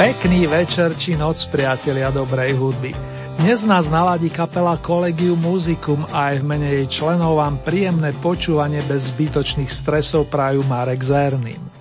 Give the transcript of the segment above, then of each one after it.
Pekný večer či noc, priatelia dobrej hudby. Dnes nás naladí kapela Collegium Musicum a aj v mene jej členov vám príjemné počúvanie bez zbytočných stresov prajú Marek Zerným.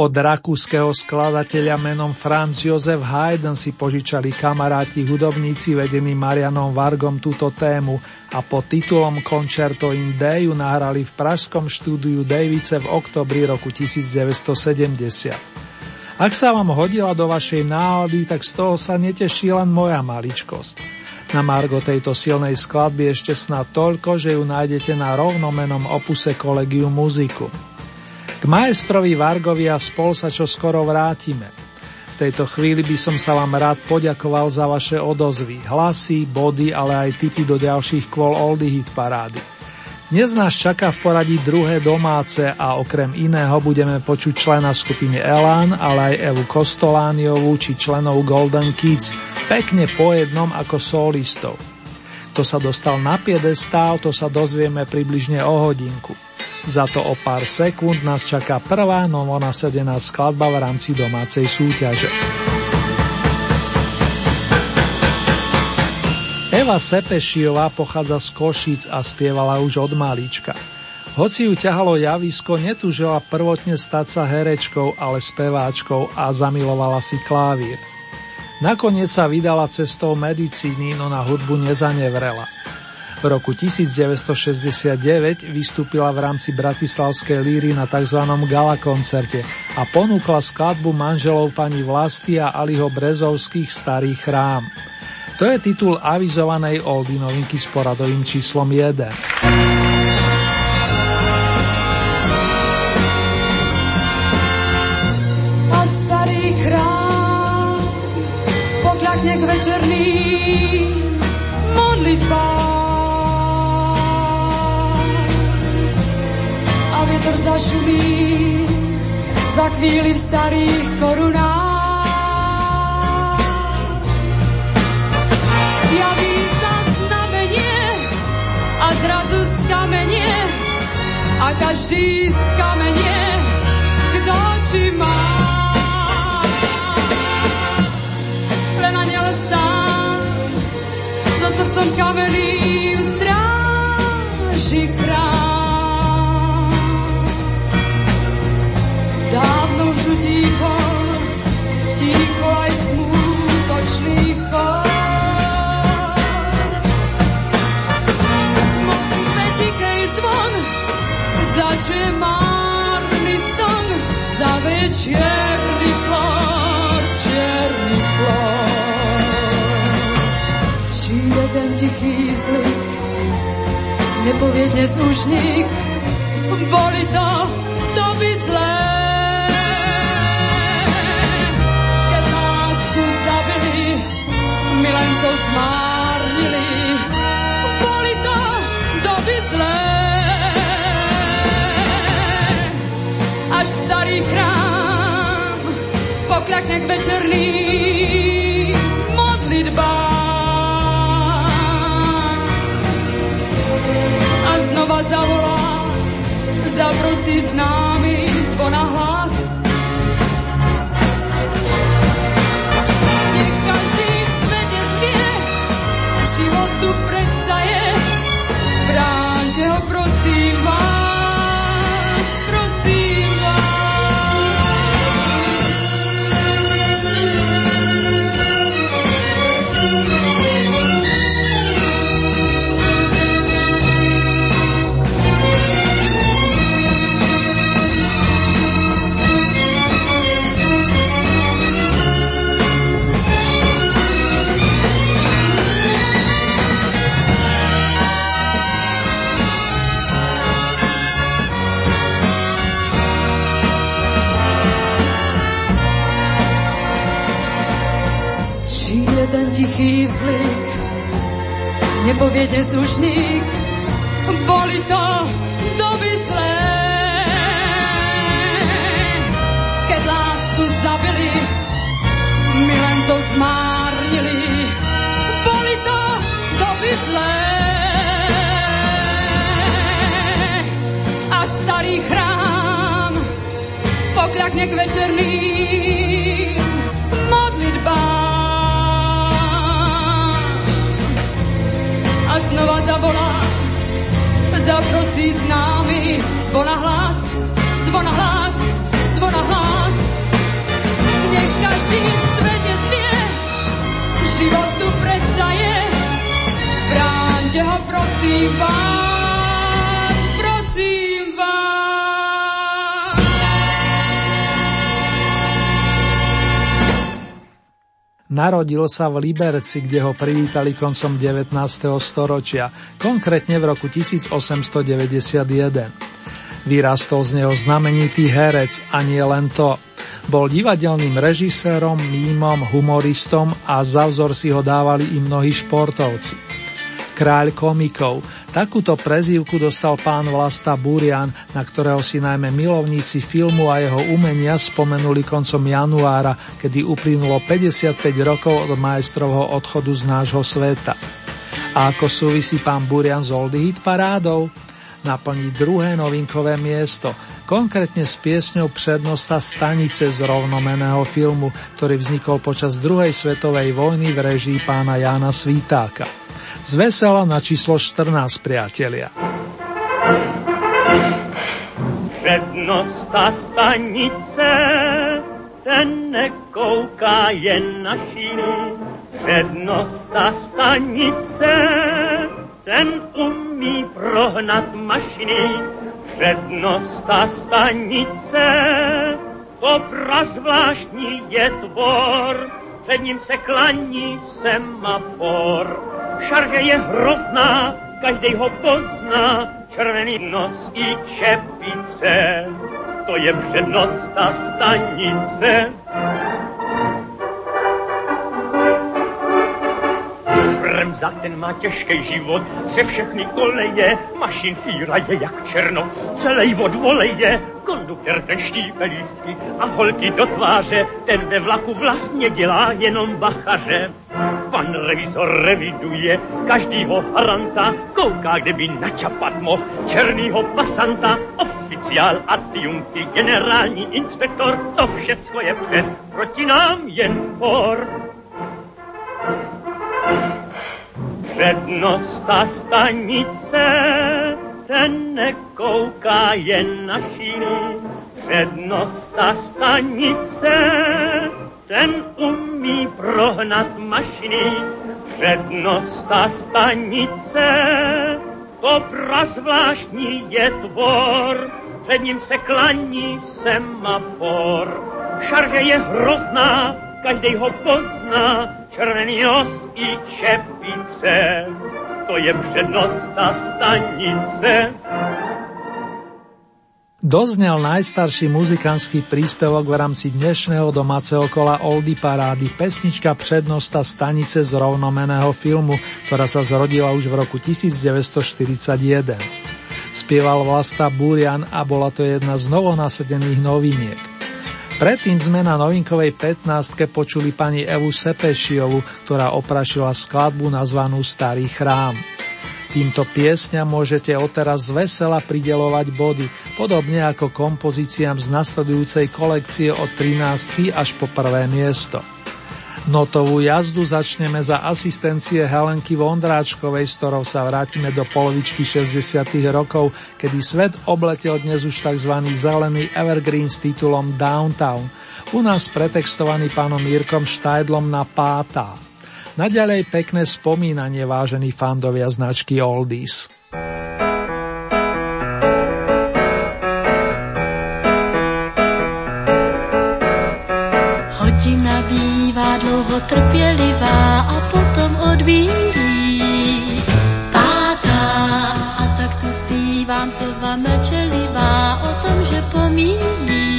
Od rakúskeho skladateľa menom Franz Josef Haydn si požičali kamaráti hudobníci vedení Marianom Vargom túto tému a pod titulom Concerto in D ju nahrali v pražskom štúdiu Davice v oktobri roku 1970. Ak sa vám hodila do vašej nálady, tak z toho sa neteší len moja maličkosť. Na margo tejto silnej skladby ešte snad toľko, že ju nájdete na rovnomenom opuse Collegium Musicum. K maestrovi Vargovi a spol sa čo skoro vrátime. V tejto chvíli by som sa vám rád poďakoval za vaše odozvy, hlasy, body, ale aj tipy do ďalších kvôl Oldy Hit parády. Dnes nás čaká v poradí druhé domáce a okrem iného budeme počuť člena skupiny Elan, ale aj Evu Kostolániovú či členov Golden Kids, pekne po jednom ako solistov. Kto sa dostal na piedestál, to sa dozvieme približne o hodinku. Za to o pár sekúnd nás čaká prvá novonasedená skladba v rámci domácej súťaže. Eva Sepešiová pochádza z Košíc a spievala už od malíčka. Hoci ju ťahalo javisko, netúžila prvotne stať sa herečkou, ale speváčkou a zamilovala si klavír. Nakoniec sa vydala cestou medicíny, no na hudbu nezanevrela. V roku 1969 vystúpila v rámci Bratislavskej líry na tzv. gala koncerte a ponúkla skladbu manželov pani Vlasty a Aliho Brezovských Starý chrám. To je titul avizovanej Oldy novinky s poradovým číslom 1. A starý chrám večerným zašumí za chvíli v starých korunách. Zjaví sa znamenie a zrazu z kamenie a každý z kamenie, kto či má. Len aniel sám so srdcom kameným stráži chrám. Začuje márny ston, zavrie čierny flor, čierny flor. Či jeden tichý vzlik, nepovie dnes už nik, boli to doby zlé. milencov zmárnili. Až starý chrám pokľakne k večerným modlitbám. A znova zavolá, zaprosí s námi zvona hlas dnes už nik, boli to doby zlé. Keď lásku zabili, milencov zmárnili, boli to doby zlé. A starý chrám pokľakne k večerným znova zavolá, zaprosí s námi zvona hlas, zvona hlas, zvona hlas. Nech každý v svete zvie, život tu predsa je, bránte ho prosím vás. Narodil sa v Liberci, kde ho privítali koncom 19. storočia, konkrétne v roku 1891. Vyrastol z neho znamenitý herec a nie len to. Bol divadelným režisérom, mímom, humoristom a za vzor si ho dávali i mnohí športovci. Kráľ komikov. Takúto prezývku dostal pán Vlasta Burian, na ktorého si najmä milovníci filmu a jeho umenia spomenuli koncom januára, kedy uplynulo 55 rokov od majstrovho odchodu z nášho sveta. A ako súvisí pán Burian s Oldie Hit parádou? naplní druhé novinkové miesto, konkrétne s piesňou prednosta stanice z rovnomeného filmu, ktorý vznikol počas druhej svetovej vojny v režii pána Jána Svítáka. Z vesela na číslo 14, priatelia. Přednosta stanice, ten nekouká jen na šínu. Přednosta stanice, ten umí prohnat mašiny, přednosta stanice, to prazvláštní je tvor, před ním se klaní semafor. Šarže je hrozná, každý ho pozná, červený nos i čepice, to je přednosta stanice. Bremza, ten má těžký život, pře všechny koleje, mašin fíra je jak černo, celý od voleje, konduktor ten štípe lístky a holky do tváře, ten ve vlaku vlastně dělá jenom bachaře. Pan revizor reviduje každýho haranta, kouká, kde by načapat mohl černýho pasanta, oficiál, adjunkty, generální inspektor, to všechno je před, proti nám jen for. Přednosta stanice, ten nekouká jen na šíny. Přednosta stanice, ten umí prohnat mašiny. Přednosta stanice, to prazvláštní je tvor, před ním se klaní semafor. Šarže je hrozná, každý ho pozná, červený nos i čepice, to je přednosta stanice. Doznel najstarší muzikantský príspevok v rámci dnešného domáceho kola Oldy Parády, pesnička prednosta stanice z rovnomeného filmu, ktorá sa zrodila už v roku 1941. Spieval Vlasta Burian a bola to jedna z novonasedených noviniek. Predtým sme na novinkovej 15 počuli pani Evu Sepešiovu, ktorá oprašila skladbu nazvanú Starý chrám. Týmto piesňam môžete odteraz vesela pridelovať body, podobne ako kompozíciám z nasledujúcej kolekcie od 13. až po prvé miesto. Notovú jazdu začneme za asistencie Helenky Vondráčkovej, s ktorou sa vrátime do polovičky 60. rokov, kedy svet obletel dnes už tzv. zelený evergreen s titulom Downtown, u nás pretextovaný pánom Mírkom Štajdlom na Pátá. Naďalej pekné spomínanie, vážení fandovia značky Oldies. Trpělivá a potom odbíjí. Pátá a tak tu zpívám slova mlčelivá o tom, že pomíjí.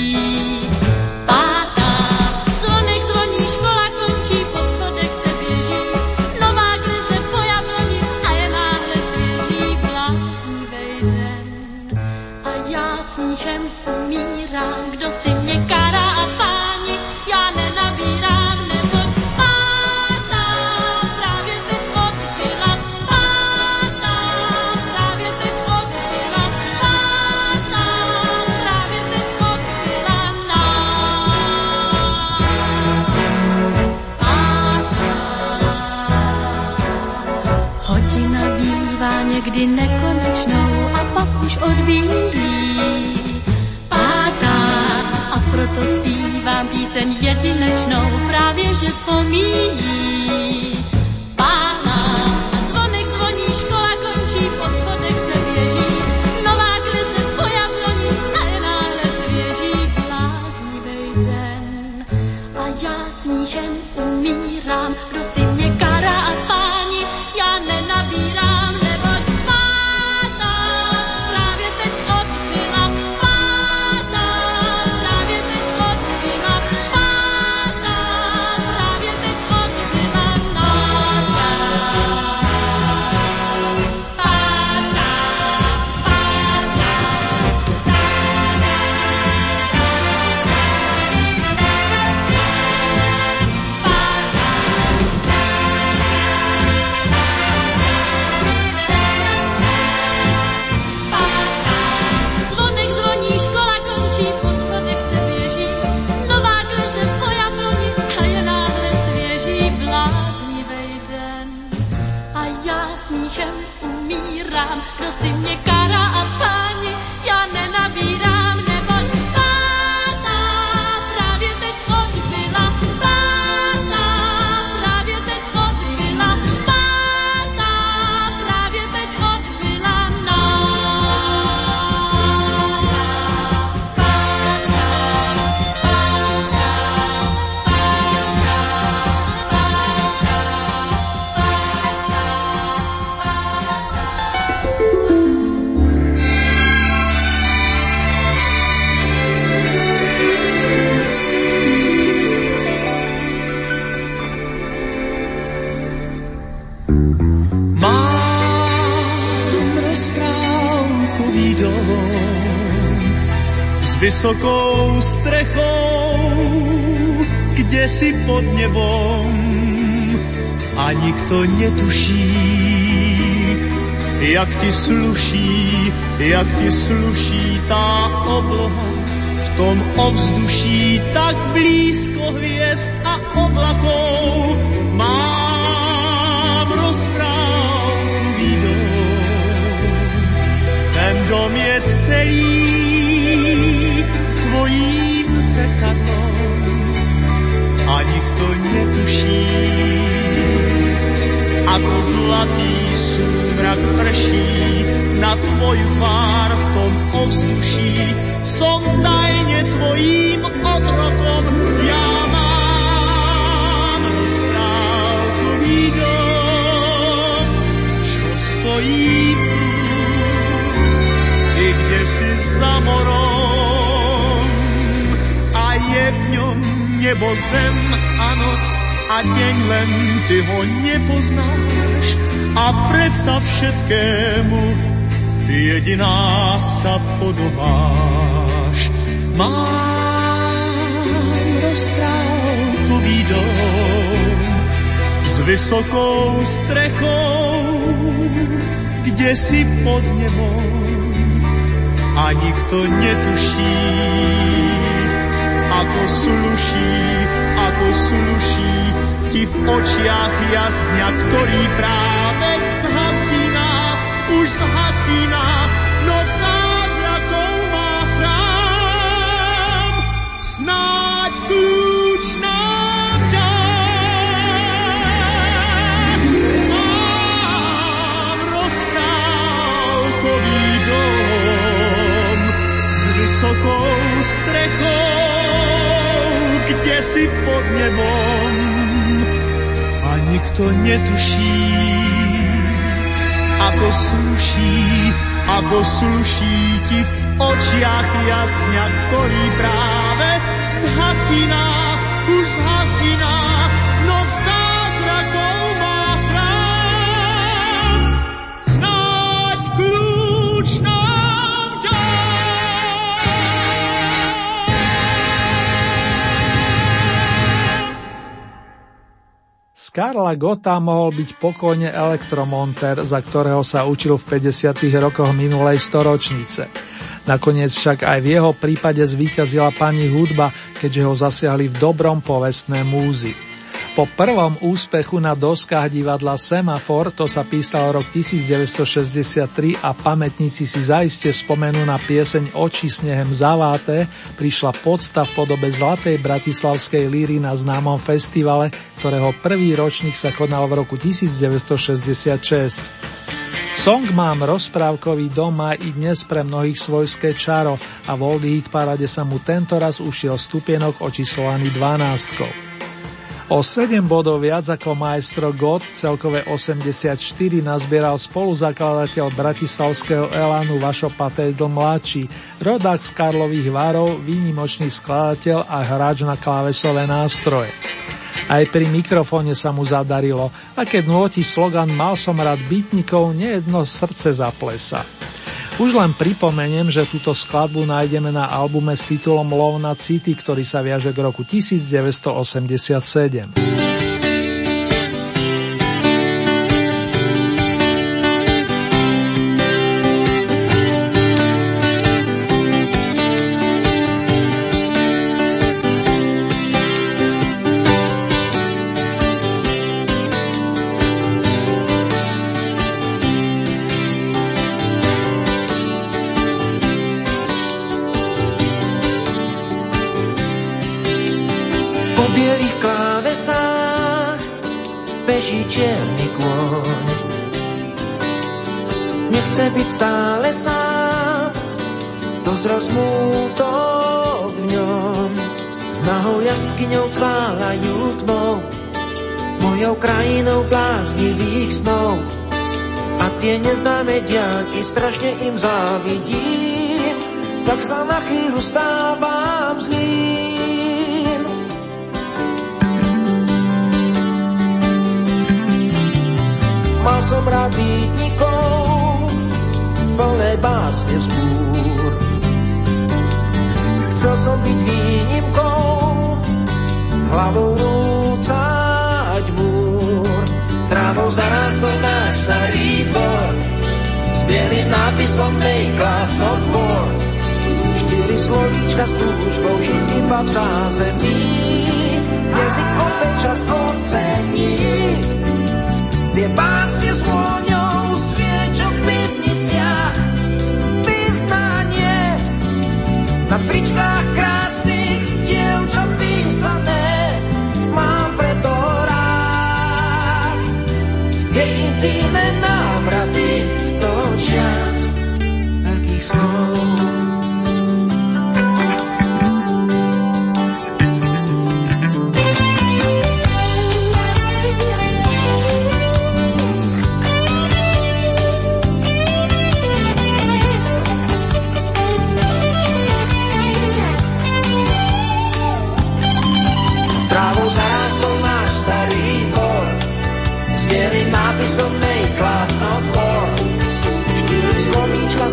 Někdy nekonečnou a pak už odbíjí. Pátá a proto zpívám píseň jedinečnou, právě že pomíjí. Vysokou strechou, kde si pod nebom a nikto netuší, jak ti sluší, jak ti sluší tá obloha v tom ovzduší tak blízko hviezd a oblakov. Mám tvojím zrkadlom a nikto netuší, ako zlatý súmrak prší na tvoju tvár v tom ovzduší. Som tajne tvojím otrokom, ja mám rozprávkový dom, čo stojí tu, ty kde si za morom nebo zem a noc a deň len ty ho nepoznáš a predsa všetkému ty jediná sa podobáš. Mám rozprávkový dom s vysokou strechou, kde si pod nebom a nikto netuší, ako sluší, ako sluší ti v očiach jasňa, ktorý práve si pod nebom. A nikto netuší, ako sluší, ako sluší ti v očiach jasňa, ktorý práve zhasíná, už zhasíná, Karla Gota mohol byť pokojne elektromonter, za ktorého sa učil v 50. rokoch minulej storočnice. Nakoniec však aj v jeho prípade zvíťazila pani hudba, keďže ho zasiahli v dobrom povestné múzy. Po prvom úspechu na doskách divadla Semafor, to sa písalo rok 1963 a pamätníci si zaiste spomenú na pieseň Oči snehem zaváté, prišla podsta v podobe Zlatej bratislavskej líry na známom festivale, ktorého prvý ročník sa konal v roku 1966. Song Mám rozprávkový dom má i dnes pre mnohých svojské čaro a v Oldie Hit parade sa mu tento raz ušiel stupienok očíslovaný 12. O 7 bodov viac ako maestro God, celkové 84 nazbieral spoluzakladateľ bratislavského Elánu Vašo Patejdl mladší, rodák z Karlových varov, výnimočný skladateľ a hráč na klávesové nástroje. Aj pri mikrofóne sa mu zadarilo a keď nôti slogan Mal som rád bytnikov, nejedno srdce zaplesa. Už len pripomeniem, že túto skladbu nájdeme na albume s titulom Lov na city, ktorý sa viaže k roku 1987. stále sám, dozrel smútok v ňom. S nahou jazdkyňou cválajú tmou, mojou krajinou bláznivých snov. A tie neznáme diaľky strašne im závidím, tak sa na chvíľu stávam zlým. Mal som rád básne vzbúr. Chcel som byť výnimkou, hlavou rúcať múr. Trávou zarástol na starý dvor, s bielým nápisom Make Love Not slovíčka s túžbou, že iba v zázemí, jazyk opäť čas ocení. Tie básne skôr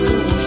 жизнь.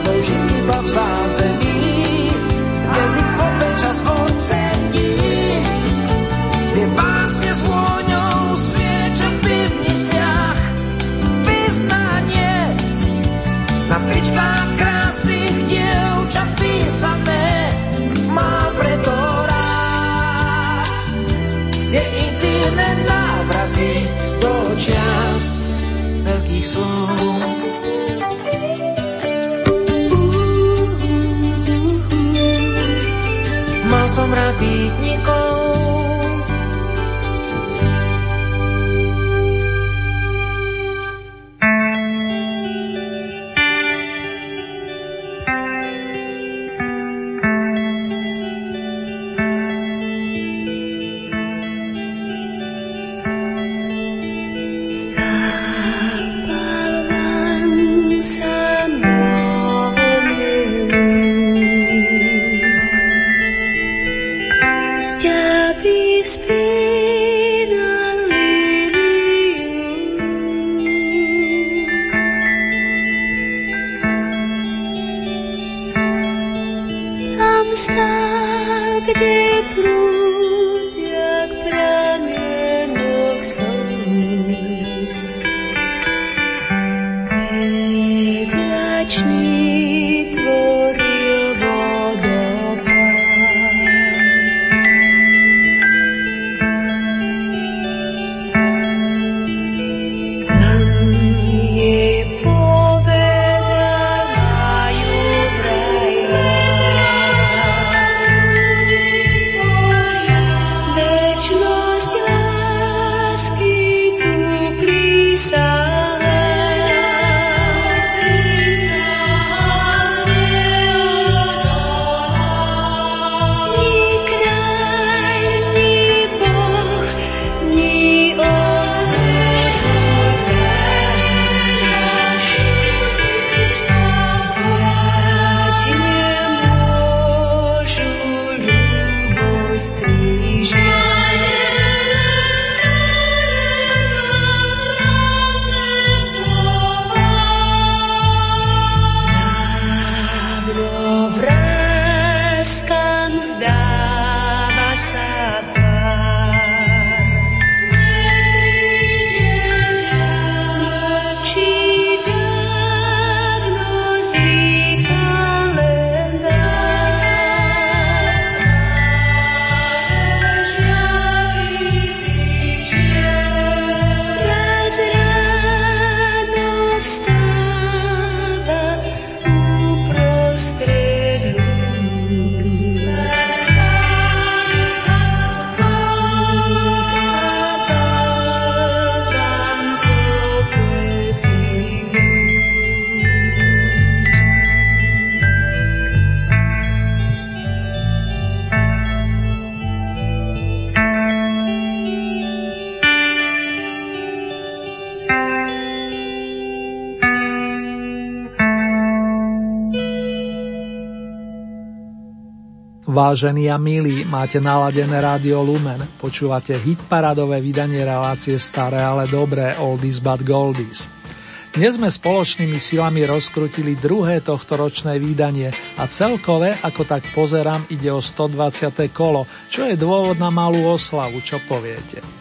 Vážení a milí, máte naladené Rádio Lumen, počúvate hit paradové vydanie relácie Staré, ale dobré, Oldies but Goldies. Dnes sme spoločnými silami rozkrutili druhé tohto ročné vydanie a celkové, ako tak pozerám, ide o 120. kolo, čo je dôvod na malú oslavu, čo poviete.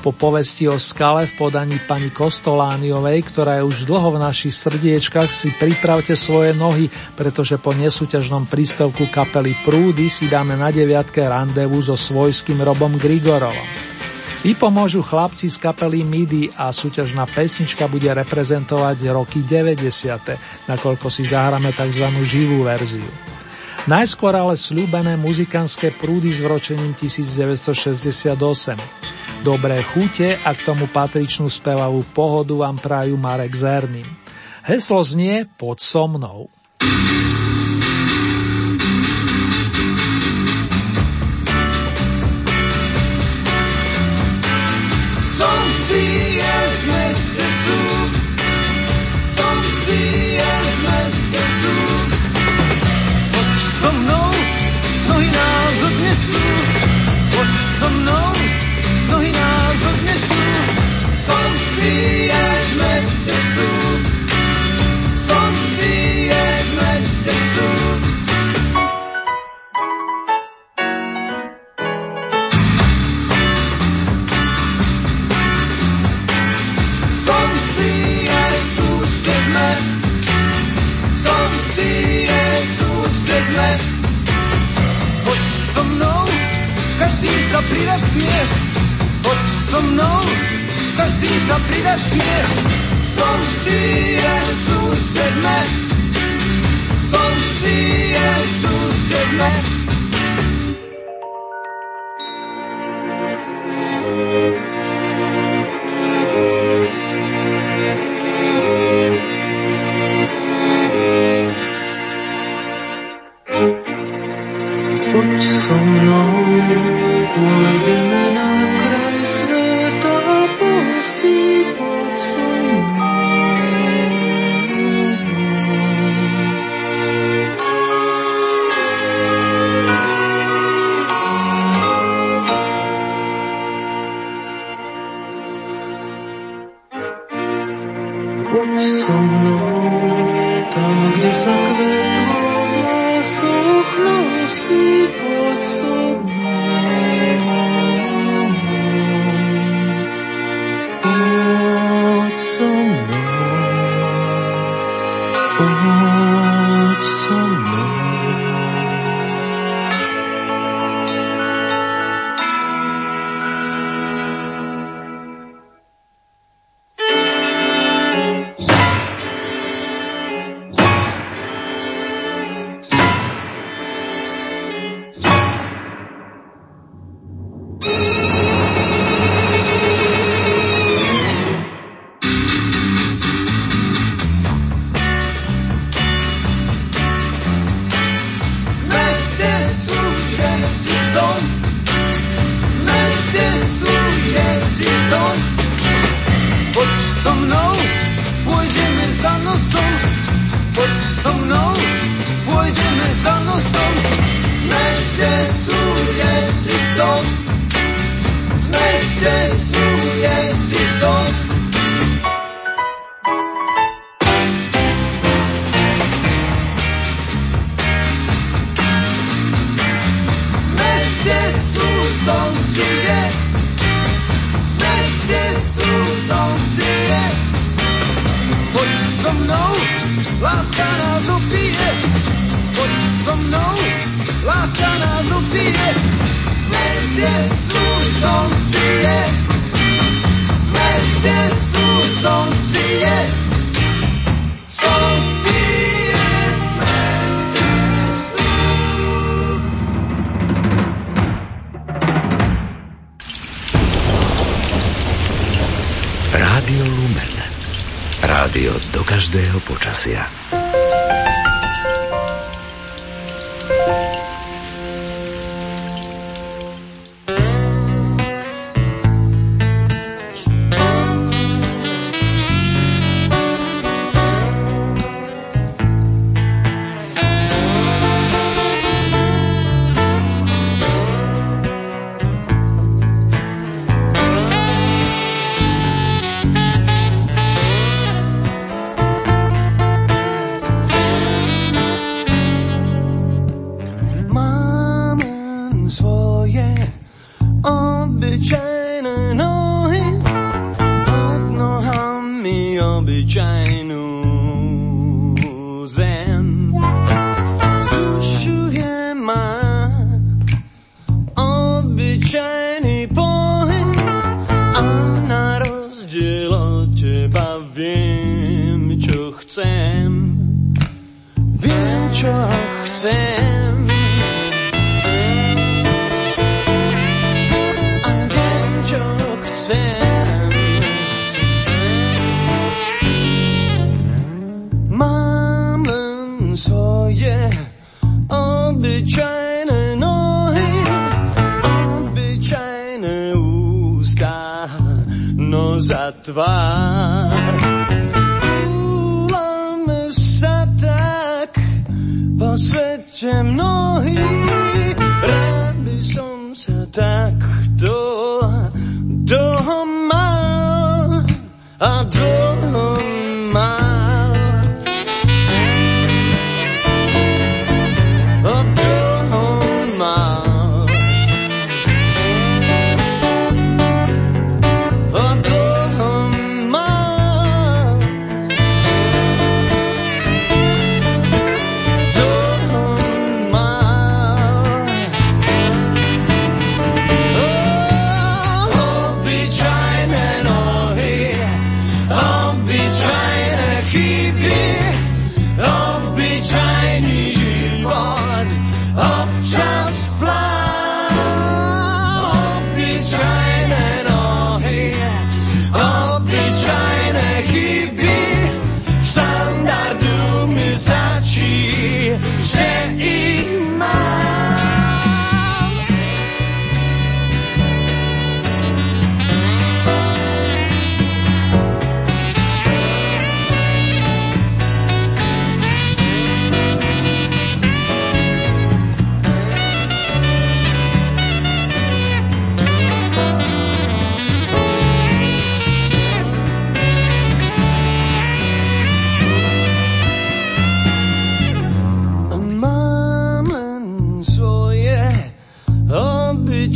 Po povesti o skale v podaní pani Kostolániovej, ktorá je už dlho v našich srdiečkach, si pripravte svoje nohy, pretože po nesúťažnom príspevku kapely Prúdy si dáme na deviatke randevu so svojským Robom Grigorovom. Vypomôžu chlapci z kapely MIDI a súťažná pesnička bude reprezentovať roky 90., nakoľko si zahráme tzv. živú verziu. Najskôr ale slúbené muzikánske prúdy s vročením 1968. Dobré chute a k tomu patričnú spevavú pohodu vám prajú Marek Zerný. Heslo znie pod so mnou. zaplíde směr, pod so mnou každý zaplíde směr. Jezus, vedme, som si Jezus, vedme. Uč som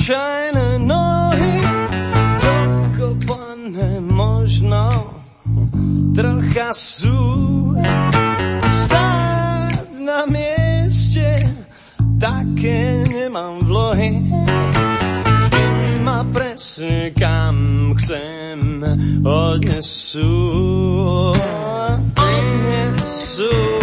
obyčajné nohy, dokopané možno, trocha sú. Stáť na mieste, také nemám vlohy, vždy ma presne kam chcem odnesú, odnesú.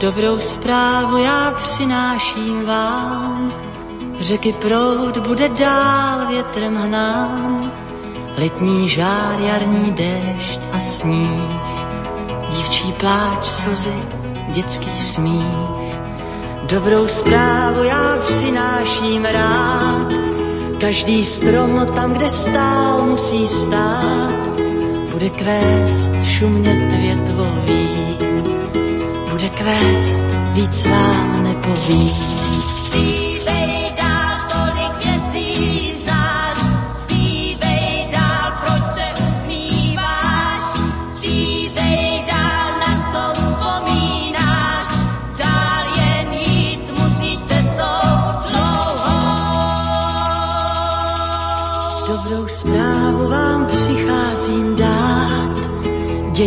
Dobrou zprávu já přináším vám, řeky proud bude dál větrem hnán, letní žár, jarní déšť a sníh, dívčí pláč, slzy, dětský smích. Dobrou zprávu já přináším rád, každý strom tam, kde stál, musí stát, bude kvést šumět větvový, bude kvést, víc vám nepovím.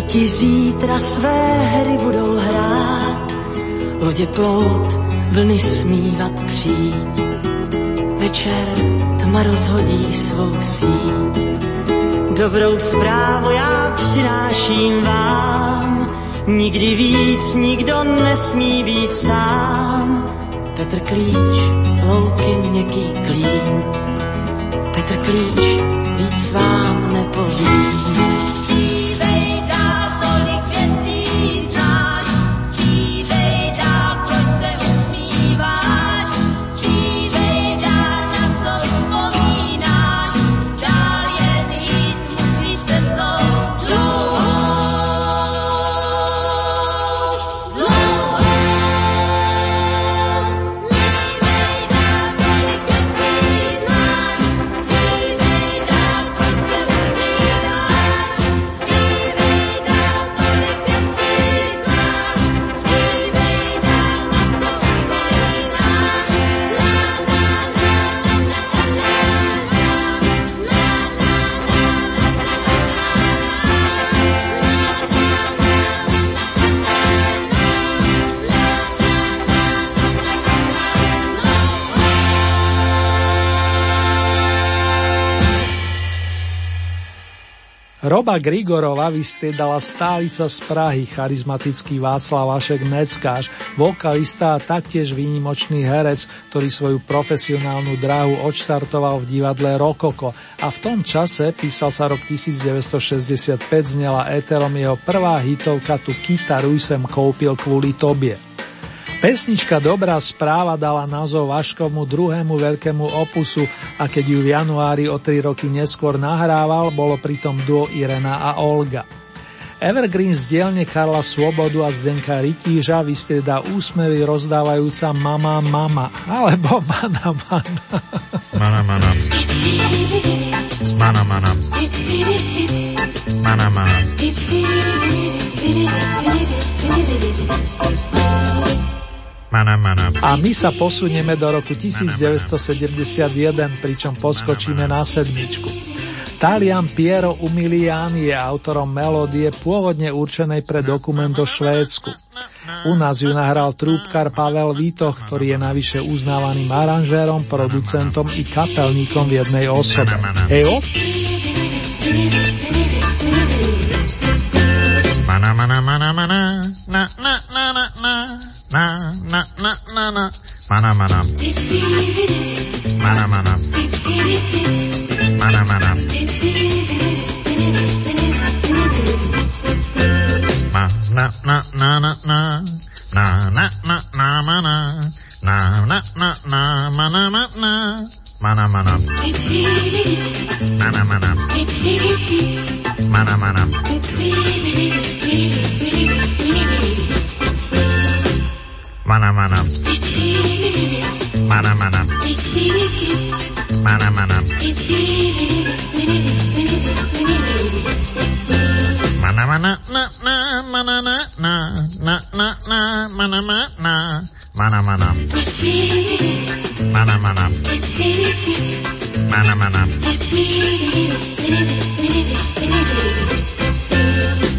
Děti zítra své hry budou hrát, lodě plout, vlny smívat přijít. Večer tma rozhodí svou síť. Dobrou zprávu já přináším vám, nikdy víc nikdo nesmí být sám. Petr Klíč, louky měkký klín, Petr Klíč, víc vám nepovím. Roba Grigorova vystriedala stálica z Prahy, charizmatický Václav Vašek Neckáš, vokalista a taktiež výnimočný herec, ktorý svoju profesionálnu dráhu odštartoval v divadle Rokoko a v tom čase, písal sa rok 1965, znela éterom jeho prvá hitovka Tu kytaru sem koupil kvôli tobie. Pesnička Dobrá správa dala názov Vaškovmu druhému veľkému opusu a keď ju v januári o tri roky neskôr nahrával, bolo pritom duo Irena a Olga. Evergreen z dielne Karla Svobodu a Zdenka Rytíža vystrieda úsmevy rozdávajúca Mama Mama alebo Mana Mana. Mana Mana. Mana Mana. Mana Mana. A my sa posunieme do roku 1971, pričom poskočíme na sedmičku. Talian Piero Umiliani je autorom melódie pôvodne určenej pre dokument do Švédsku. U nás ju nahral trúbkar Pavel Vítoch, ktorý je navyše uznávaným aranžérom, producentom i kapelníkom v jednej osobe. Hejo? Mana, mana, mana, mana, na, na, na, na, na na na na na na mana mana mana mana mana mana ma na na na na na na na na na mana na na na na mana mana mana mana mana mana mana mana Mana mana. Mana mana. Mana mana. Mana mana na na mana na na na na na mana mana na mana mana. Mana mana. Mana mana.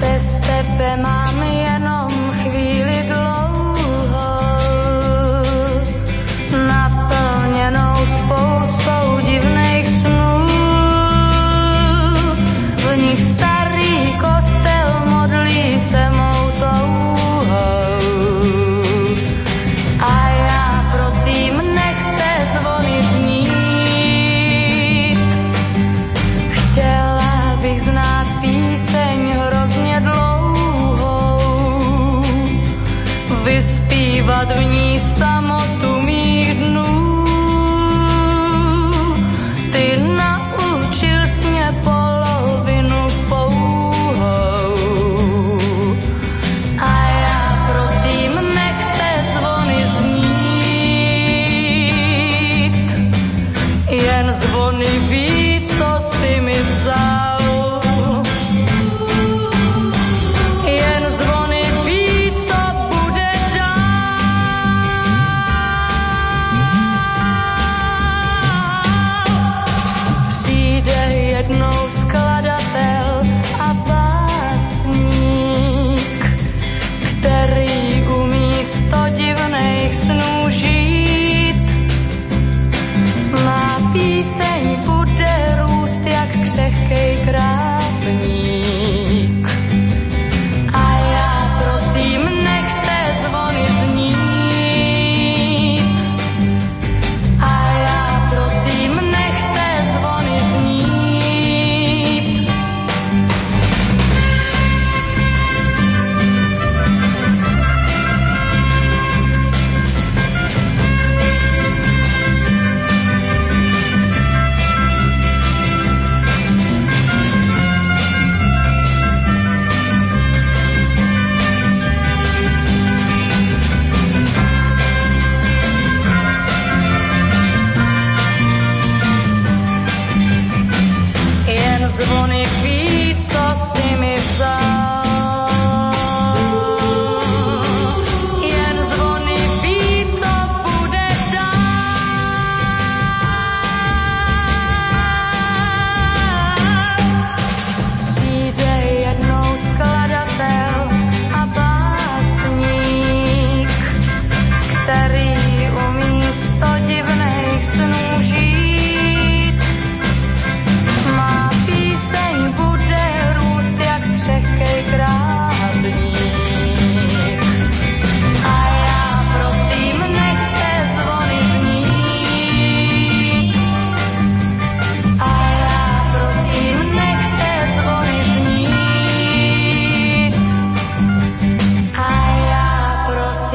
Bez tebe mám jenom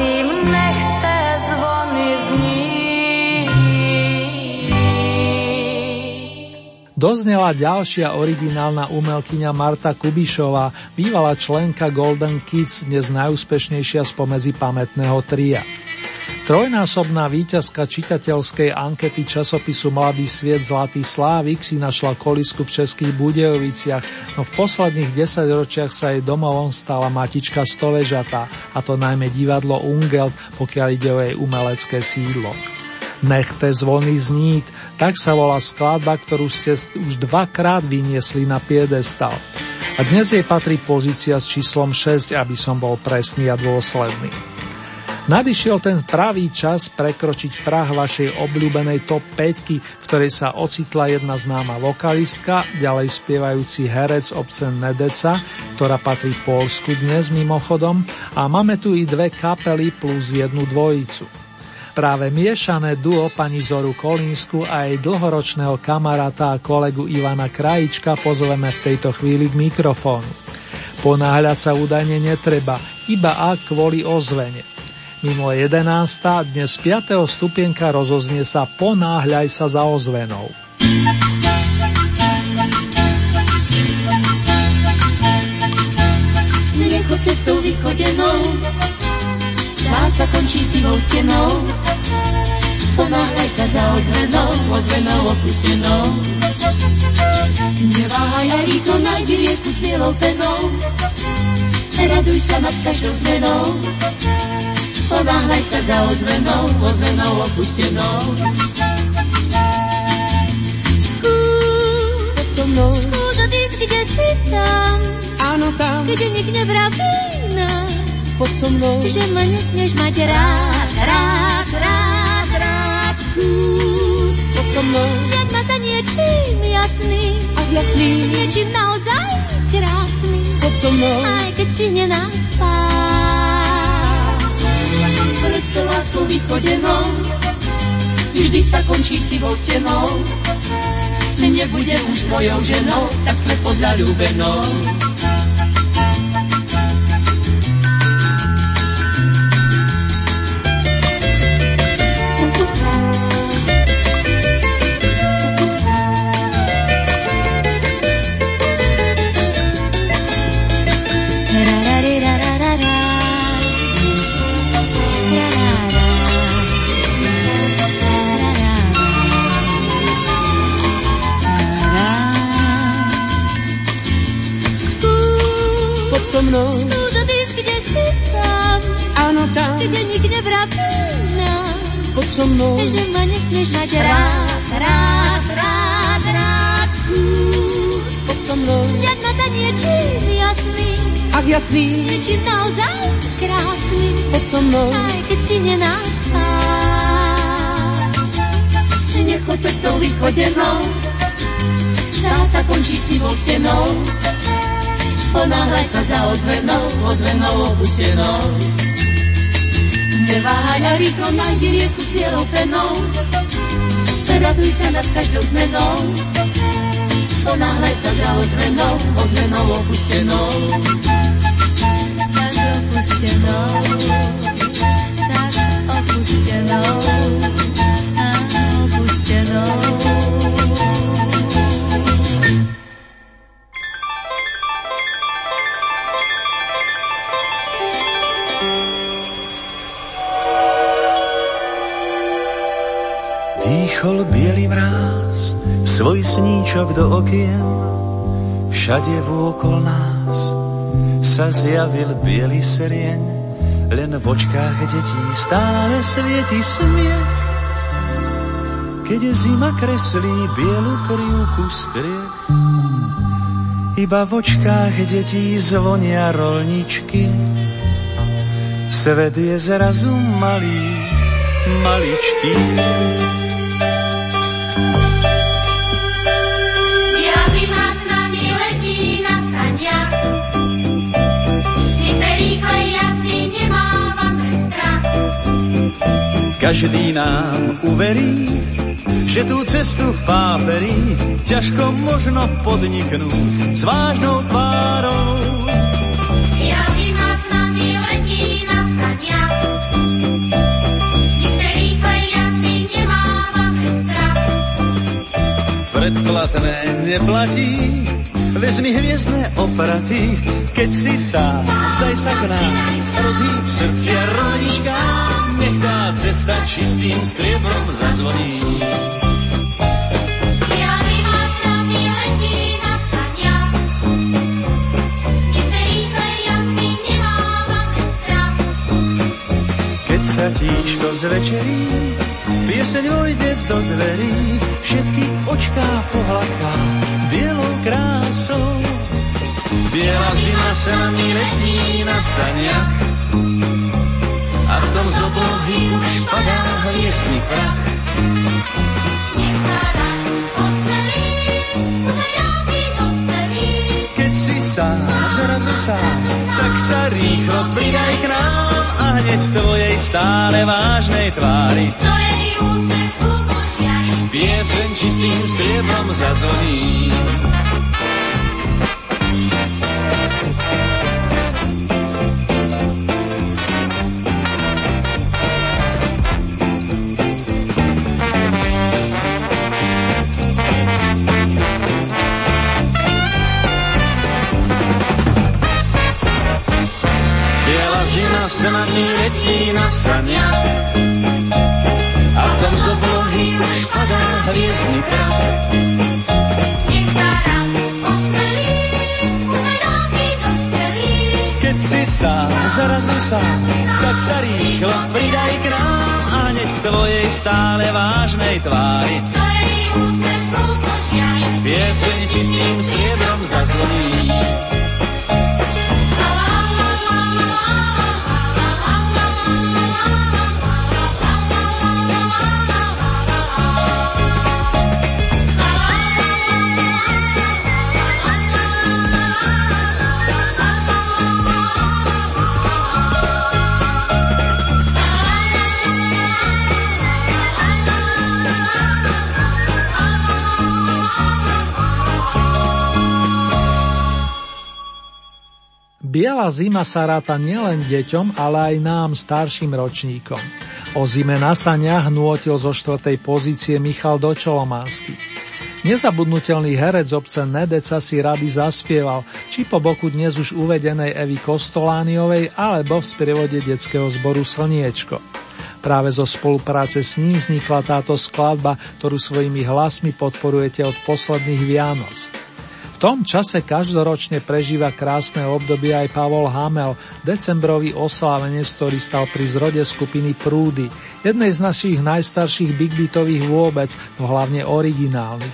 prosím. Doznela ďalšia originálna umelkyňa Marta Kubišová, bývalá členka Golden Kids, dnes najúspešnejšia spomedzi pamätného tria. Trojnásobná víťazka čitateľskej ankety časopisu Mladý sviet Zlatý Slávik si našla kolisku v Českých Budejoviciach, no v posledných desaťročiach sa jej domovom stala matička Stovežatá, a to najmä divadlo Ungelt, pokiaľ ide o jej umelecké sídlo. Nechte zvony znít, tak sa volá skladba, ktorú ste už dvakrát vyniesli na piedestal. A dnes jej patrí pozícia s číslom 6, aby som bol presný a dôsledný. Nadišiel ten pravý čas prekročiť prah vašej obľúbenej top 5, v ktorej sa ocitla jedna známa vokalistka, ďalej spievajúci herec obcen Nedeca, ktorá patrí Polsku dnes mimochodom, a máme tu i dve kapely plus jednu dvojicu. Práve miešané duo pani Zoru Kolínsku a jej dlhoročného kamaráta a kolegu Ivana Krajička pozveme v tejto chvíli k mikrofónu. Ponáhľať sa údajne netreba, iba ak kvôli ozvene. Mimo 11. dnes 5. stupienka rozoznie sa Ponáhľaj sa za ozvenou. Nechoď cestou vychodenou, tá sa končí sivou stenou. Ponáhľaj sa za ozvenou, ozvenou opustenou. Neváhaj a rýchlo nájdi rieku s bielou penou. Raduj sa nad každou zmenou. Ponáhľaj sa za ozvenou, ozvenou opustenou. Skús so mnou, skús odísť, kde si tam, áno tam, kde nik nevraví nám, poď so mnou, že ma nesmieš mať rád, rád, rád, rád. Skús. Poď so mnou, vziať ma za niečím jasný, a jasný, niečím naozaj krásny, poď so mnou, aj keď si spát. Pred to láskou vychodenou, vždy sa končí sivou stenou. Nebude už tvojou ženou, tak slepo zalúbenou. Mnou, Skús odísť, kde si tam, áno tam, kde nik nevraví nám, poď so mnou, že ma nesmieš mať rád, rád, rád, rád. Skús. Poď so mnou, vziať ma za niečím jasný, ak jasný, niečím naozaj krásny, poď so mnou, aj keď si nenáspá. nechoď cestou vychodenou, tá sa končí sivou stenou. Ponáhľaj sa za ozvenou, ozvenou opustenou. Neváhaj a rýchlo nájdi rieku s bielou penou. Raduj sa nad každou zmenou. Ponáhľaj sa za ozvenou, ozvenou opustenou. Tak opustenou, tak opustenou, Dýchol bielý mráz, svoj sníčok do okien, všade vôkol nás sa zjavil biely serieň, len v očkách detí stále svieti smiech. Keď zima kreslí bielu krivku striech, iba v očkách detí zvonia rolničky. Svet je zrazu malý, maličký. Každý nám uverí, že tú cestu v páperi ťažko možno podniknúť s vážnou tvárou. Zima s nami letí na saniach. My sa rýchle jasný nemávame strach. Predplatné neplatí, vezmi hviezdne opraty, keď si sám, daj sa k nám, rozhýb srdcia tá cesta čistým striebrom zazvoní. Sa tíško zvečerí, pieseň vojde do dverí, všetky očká pohľadká bielou krásou. Biela zima sa nami letí na saniach a v tom z oblohy už padá hviezdny prach. Nech sa raz docelí. Keď si sám, zrazu sám, tak sa rýchlo pridaj k nám a hneď v tvojej stále vážnej tvári Zorený úsmev skúpol žiari. pieseň čistým striebrom zazvoní. Biela zima sa na ní letí na sania a v potom z oblohy už padá prach. Nech osmelí, dospelý. Keď si sám, zrazu sám, tak sa rýchlo pridaj k nám a nech v tvojej stále vážnej tvári Ktorej úsmev žiari. pieseň čistým striebrom zazvoní. Biela zima sa ráta nielen deťom, ale aj nám, starším ročníkom. O zime na saniach nôtil zo štvrtej pozície Michal Dočolomanský. Nezabudnutelný herec obce Nedeca si rady zaspieval, či po boku dnes už uvedenej Evy Kostolániovej, alebo v sprievode detského zboru Slniečko. Práve zo spolupráce s ním vznikla táto skladba, ktorú svojimi hlasmi podporujete od posledných Vianoc. Tom čase každoročne prežíva krásne obdobie aj Pavol Hamel, decembrový oslávenec, ktorý stal pri zrode skupiny Prúdy, jednej z našich najstarších big beatových vôbec, no hlavne originálnych.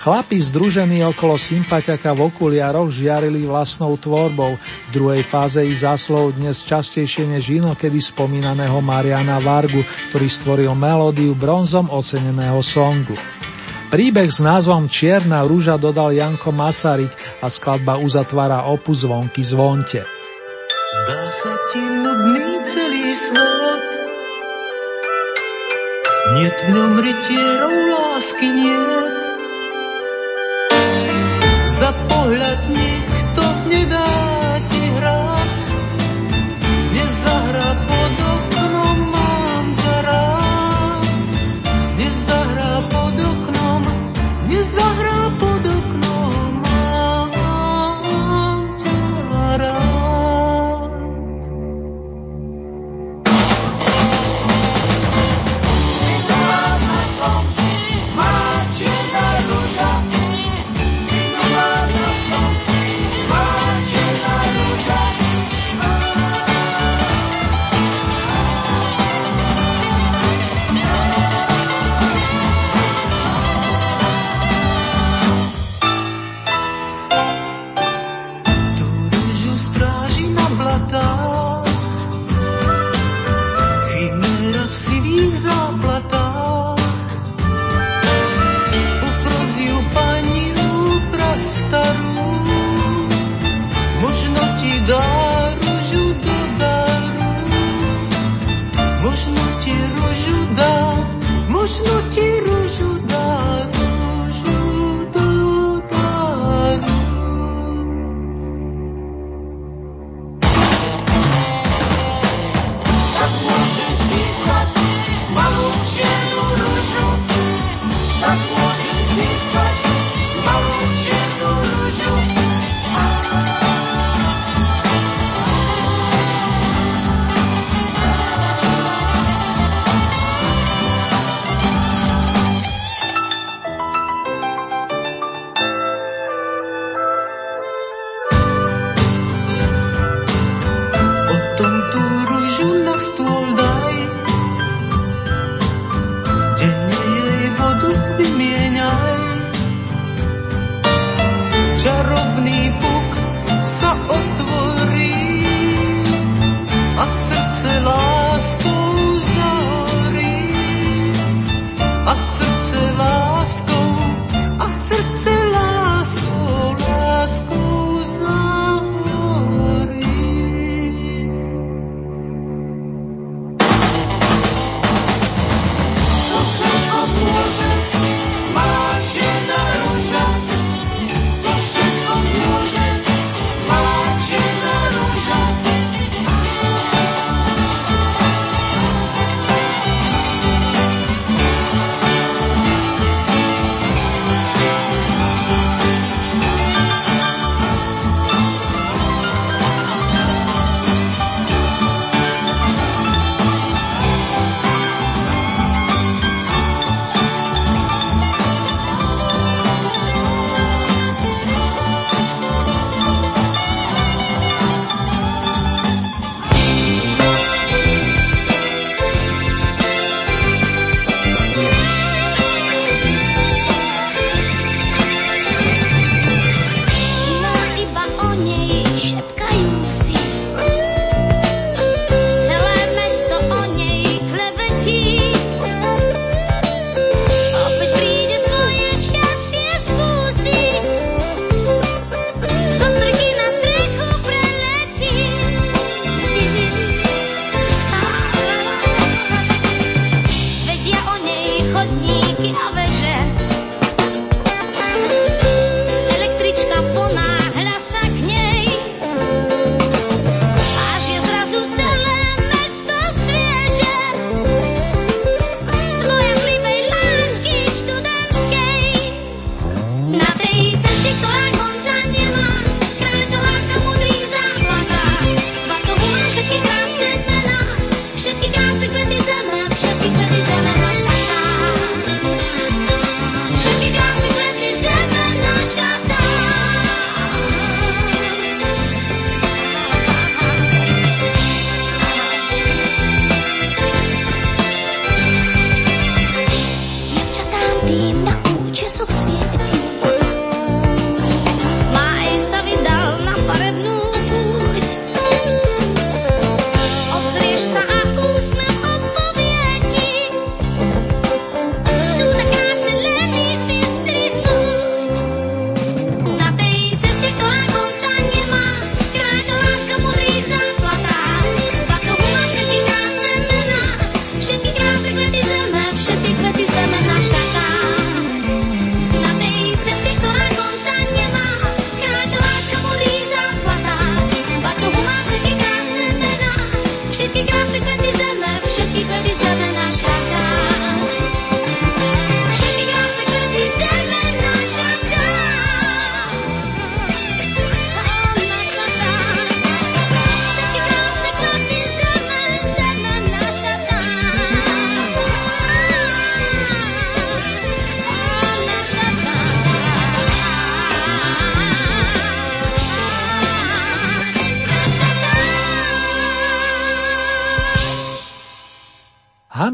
Chlapi združení okolo sympatiaka v okuliaroch žiarili vlastnou tvorbou, v druhej fáze ich zaslov dnes častejšie než inokedy spomínaného Mariana Vargu, ktorý stvoril melódiu bronzom oceneného songu. Príbeh s názvom Čierna rúža dodal Janko Masaryk a skladba uzatvára opus zvonky zvonte. Zdá sa ti nudný celý svet, Niet v ňom rytierov lásky. Za pohľad nikto nedá ti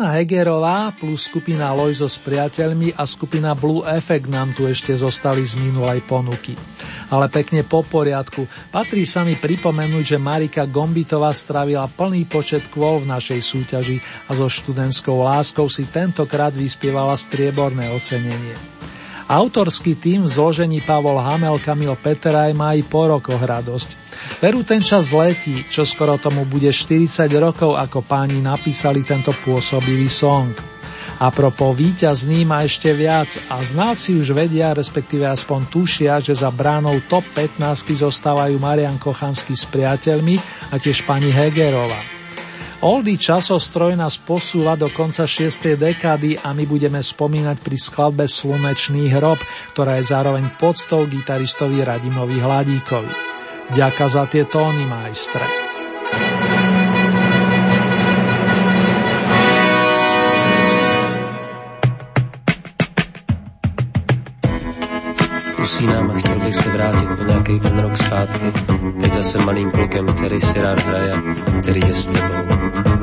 Hegerová plus skupina Lojzo s priateľmi a skupina Blue Effect nám tu ešte zostali z minulej ponuky. Ale pekne po poriadku, patrí sa mi pripomenúť, že Marika Gombitová stravila plný počet kvôl v našej súťaži a so študentskou láskou si tentokrát vyspievala strieborné ocenenie. Autorský tým v zložení Pavol Hamel, Kamil Peteraj má aj po rokoch radosť. Veru ten čas letí, čo skoro tomu bude 40 rokov, ako páni napísali tento pôsobivý song. A propo víťazný má ešte viac a znáci už vedia, respektíve aspoň tušia, že za bránou top 15 zostávajú Marian Kochansky s priateľmi a tiež pani Hegerová. Oldy časostroj nás posúva do konca 6. dekády a my budeme spomínať pri skladbe Slunečný hrob, ktorá je zároveň podstou gitaristovi Radimovi Hladíkovi. Ďaká za tie tóny, majstre. Usínám a chtěl bych se vrátit o nějaký ten rok zpátky, teď zase malým klukem, který si rád hraje, který je s tebou.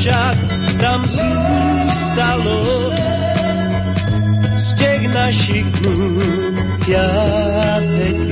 však tam zůstalo z těch našich dnů. Já teď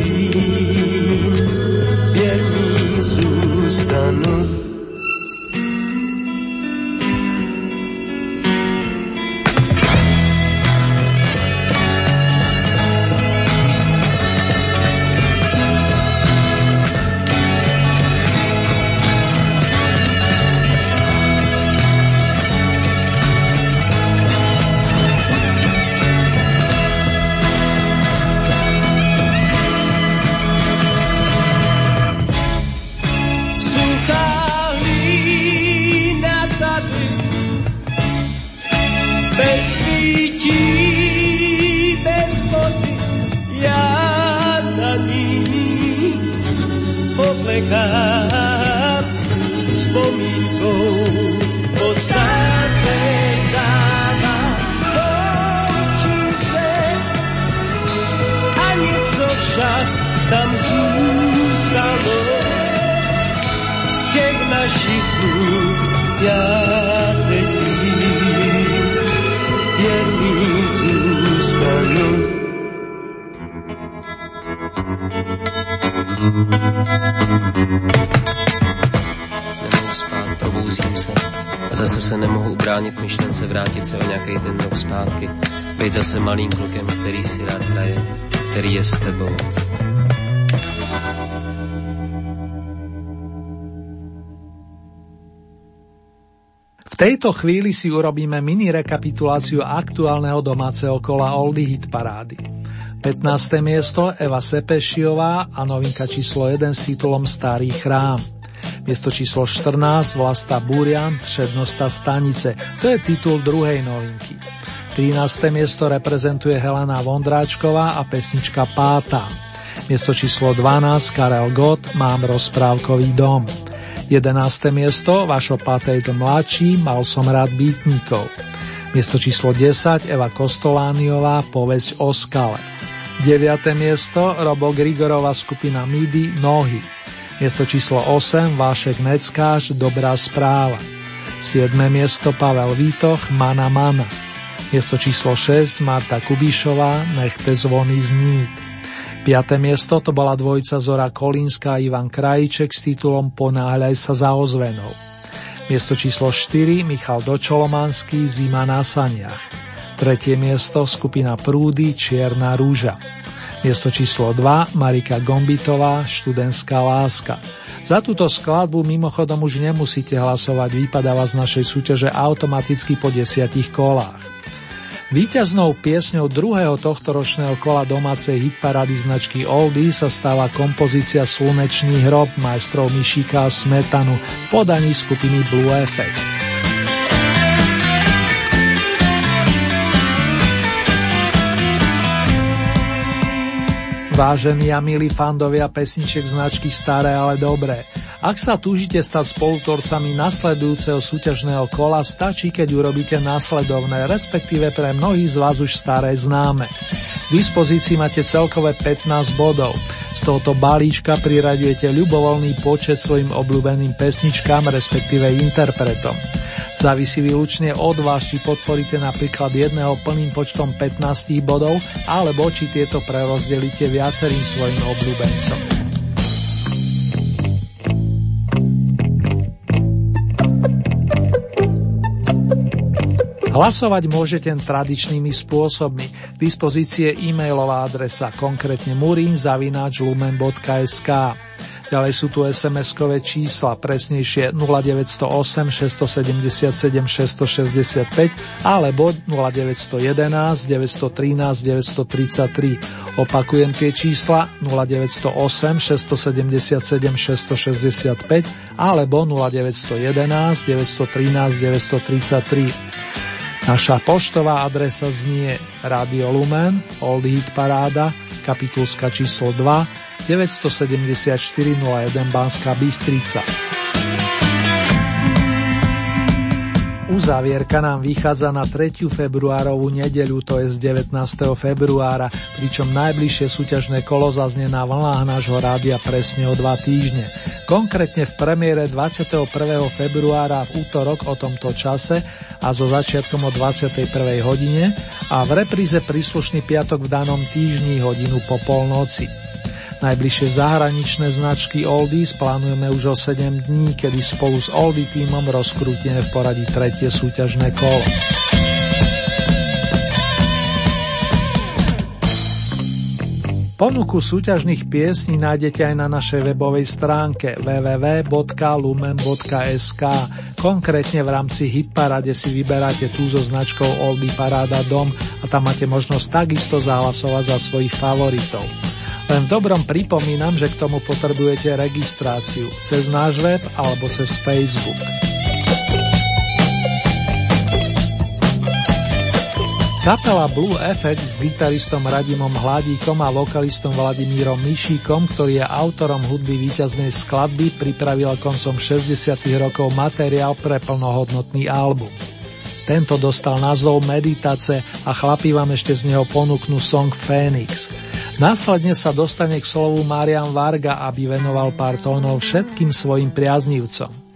našich jedný zůstanu Nemohu spát, probouzím se a zase se nemohu ubránit myšlence vrátit se o nějaký ten rok zpátky. Být zase malým klukem, který si rád hraje, který je s tebou. Tejto chvíli si urobíme mini rekapituláciu aktuálneho domáceho kola Oldy Hit parády. 15. miesto Eva Sepešiová a novinka číslo 1 s titulom Starý chrám. Miesto číslo 14 Vlasta Burian, Přednosta stanice. To je titul druhej novinky. 13. miesto reprezentuje Helena Vondráčková a pesnička Páta. Miesto číslo 12 Karel Gott, Mám rozprávkový dom. 11. miesto Vašo Patejt mladší, Mal som rád býtnikov. Miesto číslo 10 Eva Kostolániová, Povesť o skale. 9. miesto Robo Grigorova skupina MIDI Nohy. Miesto číslo 8 Vášek Neckáš Dobrá správa. 7. miesto Pavel Vítoch Mana Mana. Miesto číslo 6 Marta Kubišová Nechte zvony zníť. 5. miesto to bola dvojica Zora Kolínska a Ivan Krajíček s titulom Ponáhľaj sa za ozvenou. Miesto číslo 4 Michal Dočolomanský Zima na saniach. Tretie miesto skupina Prúdy Čierna rúža. Miesto číslo 2 Marika Gombitová Študentská láska. Za túto skladbu mimochodom už nemusíte hlasovať, vypadáva z našej súťaže automaticky po desiatich kolách. Výťaznou piesňou druhého tohto ročného kola domácej hitparády značky Oldy sa stáva kompozícia Slunečný hrob majstrov Mišika a Smetanu v podaní skupiny Blue Effect. Vážení a milí fandovia pesničiek značky Staré, ale dobré. Ak sa túžite stať spolutorcami nasledujúceho súťažného kola, stačí, keď urobíte následovné, respektíve pre mnohých z vás už staré známe. V dispozícii máte celkové 15 bodov. Z tohoto balíčka priradujete ľubovoľný počet svojim obľúbeným pesničkám, respektíve interpretom. Závisí výlučne od vás, či podporíte napríklad jedného plným počtom 15 bodov, alebo či tieto prerozdelíte viacerým svojim obľúbencom. Hlasovať môžete tradičnými spôsobmi. K dispozície e-mailová adresa, konkrétne murinzavináčlumen.sk. Ďalej sú tu SMS-kové čísla, presnejšie 0908 677 665 alebo 0911 913 933. Opakujem tie čísla 0908 677 665 alebo 0911 913 933. Naša poštová adresa znie Radio Lumen, Old Hit Paráda, kapitulska číslo 2, 974 01 Banská Bystrica. Uzávierka nám vychádza na 3. februárovú nedeľu, to je z 19. februára, pričom najbližšie súťažné kolo zaznie na vlnách nášho rádia presne o dva týždne. Konkrétne v premiére 21. februára v útorok o tomto čase a so začiatkom o 21. hodine a v repríze príslušný piatok v danom týždni hodinu po polnoci. Najbližšie zahraničné značky Oldies plánujeme už o 7 dní, kedy spolu s Oldie týmom rozkrútime v poradí tretie súťažné kolo. Ponuku súťažných piesní nájdete aj na našej webovej stránke www.lumen.sk. Konkrétne v rámci Hitparade si vyberáte tú so značkou Oldie Paráda Dom a tam máte možnosť takisto zahlasovať za svojich favoritov. Len v dobrom pripomínam, že k tomu potrebujete registráciu cez náš web alebo cez Facebook. Kapela Blue FX s gitaristom Radimom Hladíkom a vokalistom Vladimírom Mišíkom, ktorý je autorom hudby víťaznej skladby, pripravila koncom 60. rokov materiál pre plnohodnotný album. Tento dostal názov Meditace a chlapí vám ešte z neho ponúknú song Phoenix. Následne sa dostane k slovu Marian Varga, aby venoval pár tónov všetkým svojim priaznivcom.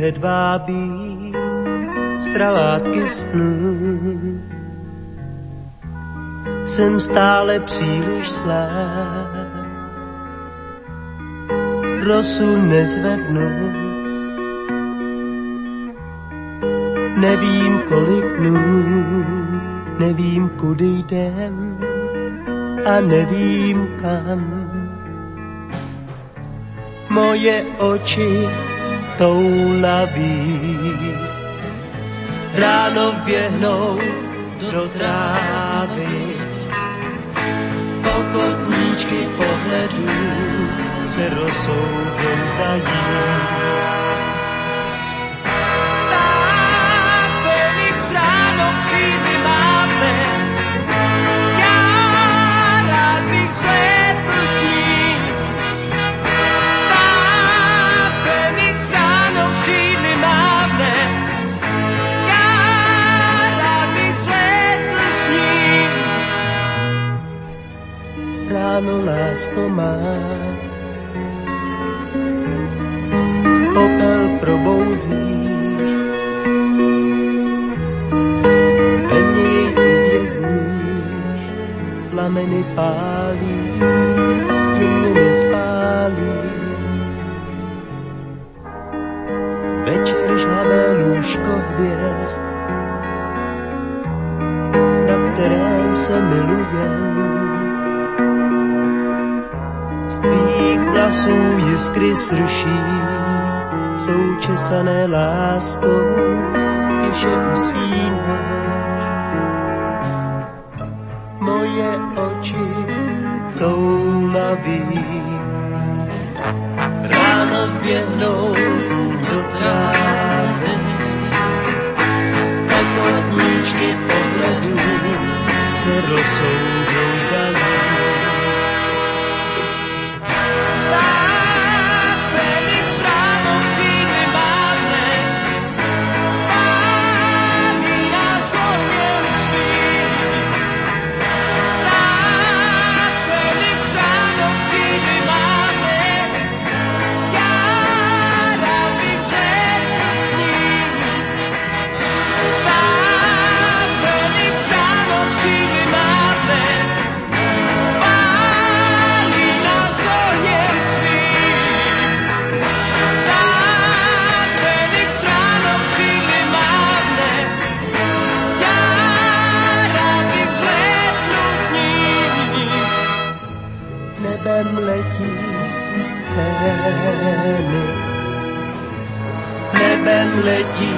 Hedvábí, z pravátky snů. Jsem stále příliš slá, rosu nezvednu, Nevím, kolik dnů, nevím, kudy jdem a nevím kam. Moje oči toulaví, ráno vběhnou do trávy. Pokotníčky pohledů se rosou zdají. ráno lásko má. Popel probouzíš, uvězníš, plameny pálí, jemně nespálí. Večer žhavé lůžko hvězd, na kterém se milujem, vlasů jiskry srší, jsou česané láskou, ty že usínáš. Moje oči toulaví, ráno běhnou do trávy, pokotníčky pohledu se rozsoudou letí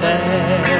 Fénix.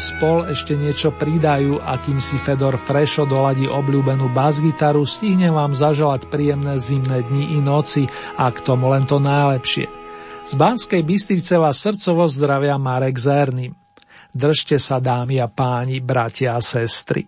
Spol ešte niečo pridajú a kým si Fedor Frešo doladí obľúbenú basgitaru, stihnem vám zaželať príjemné zimné dni i noci a k tomu len to najlepšie. Z Banskej Bystrice vás srdcovo zdravia Marek Zerný. Držte sa dámy a páni, bratia a sestry.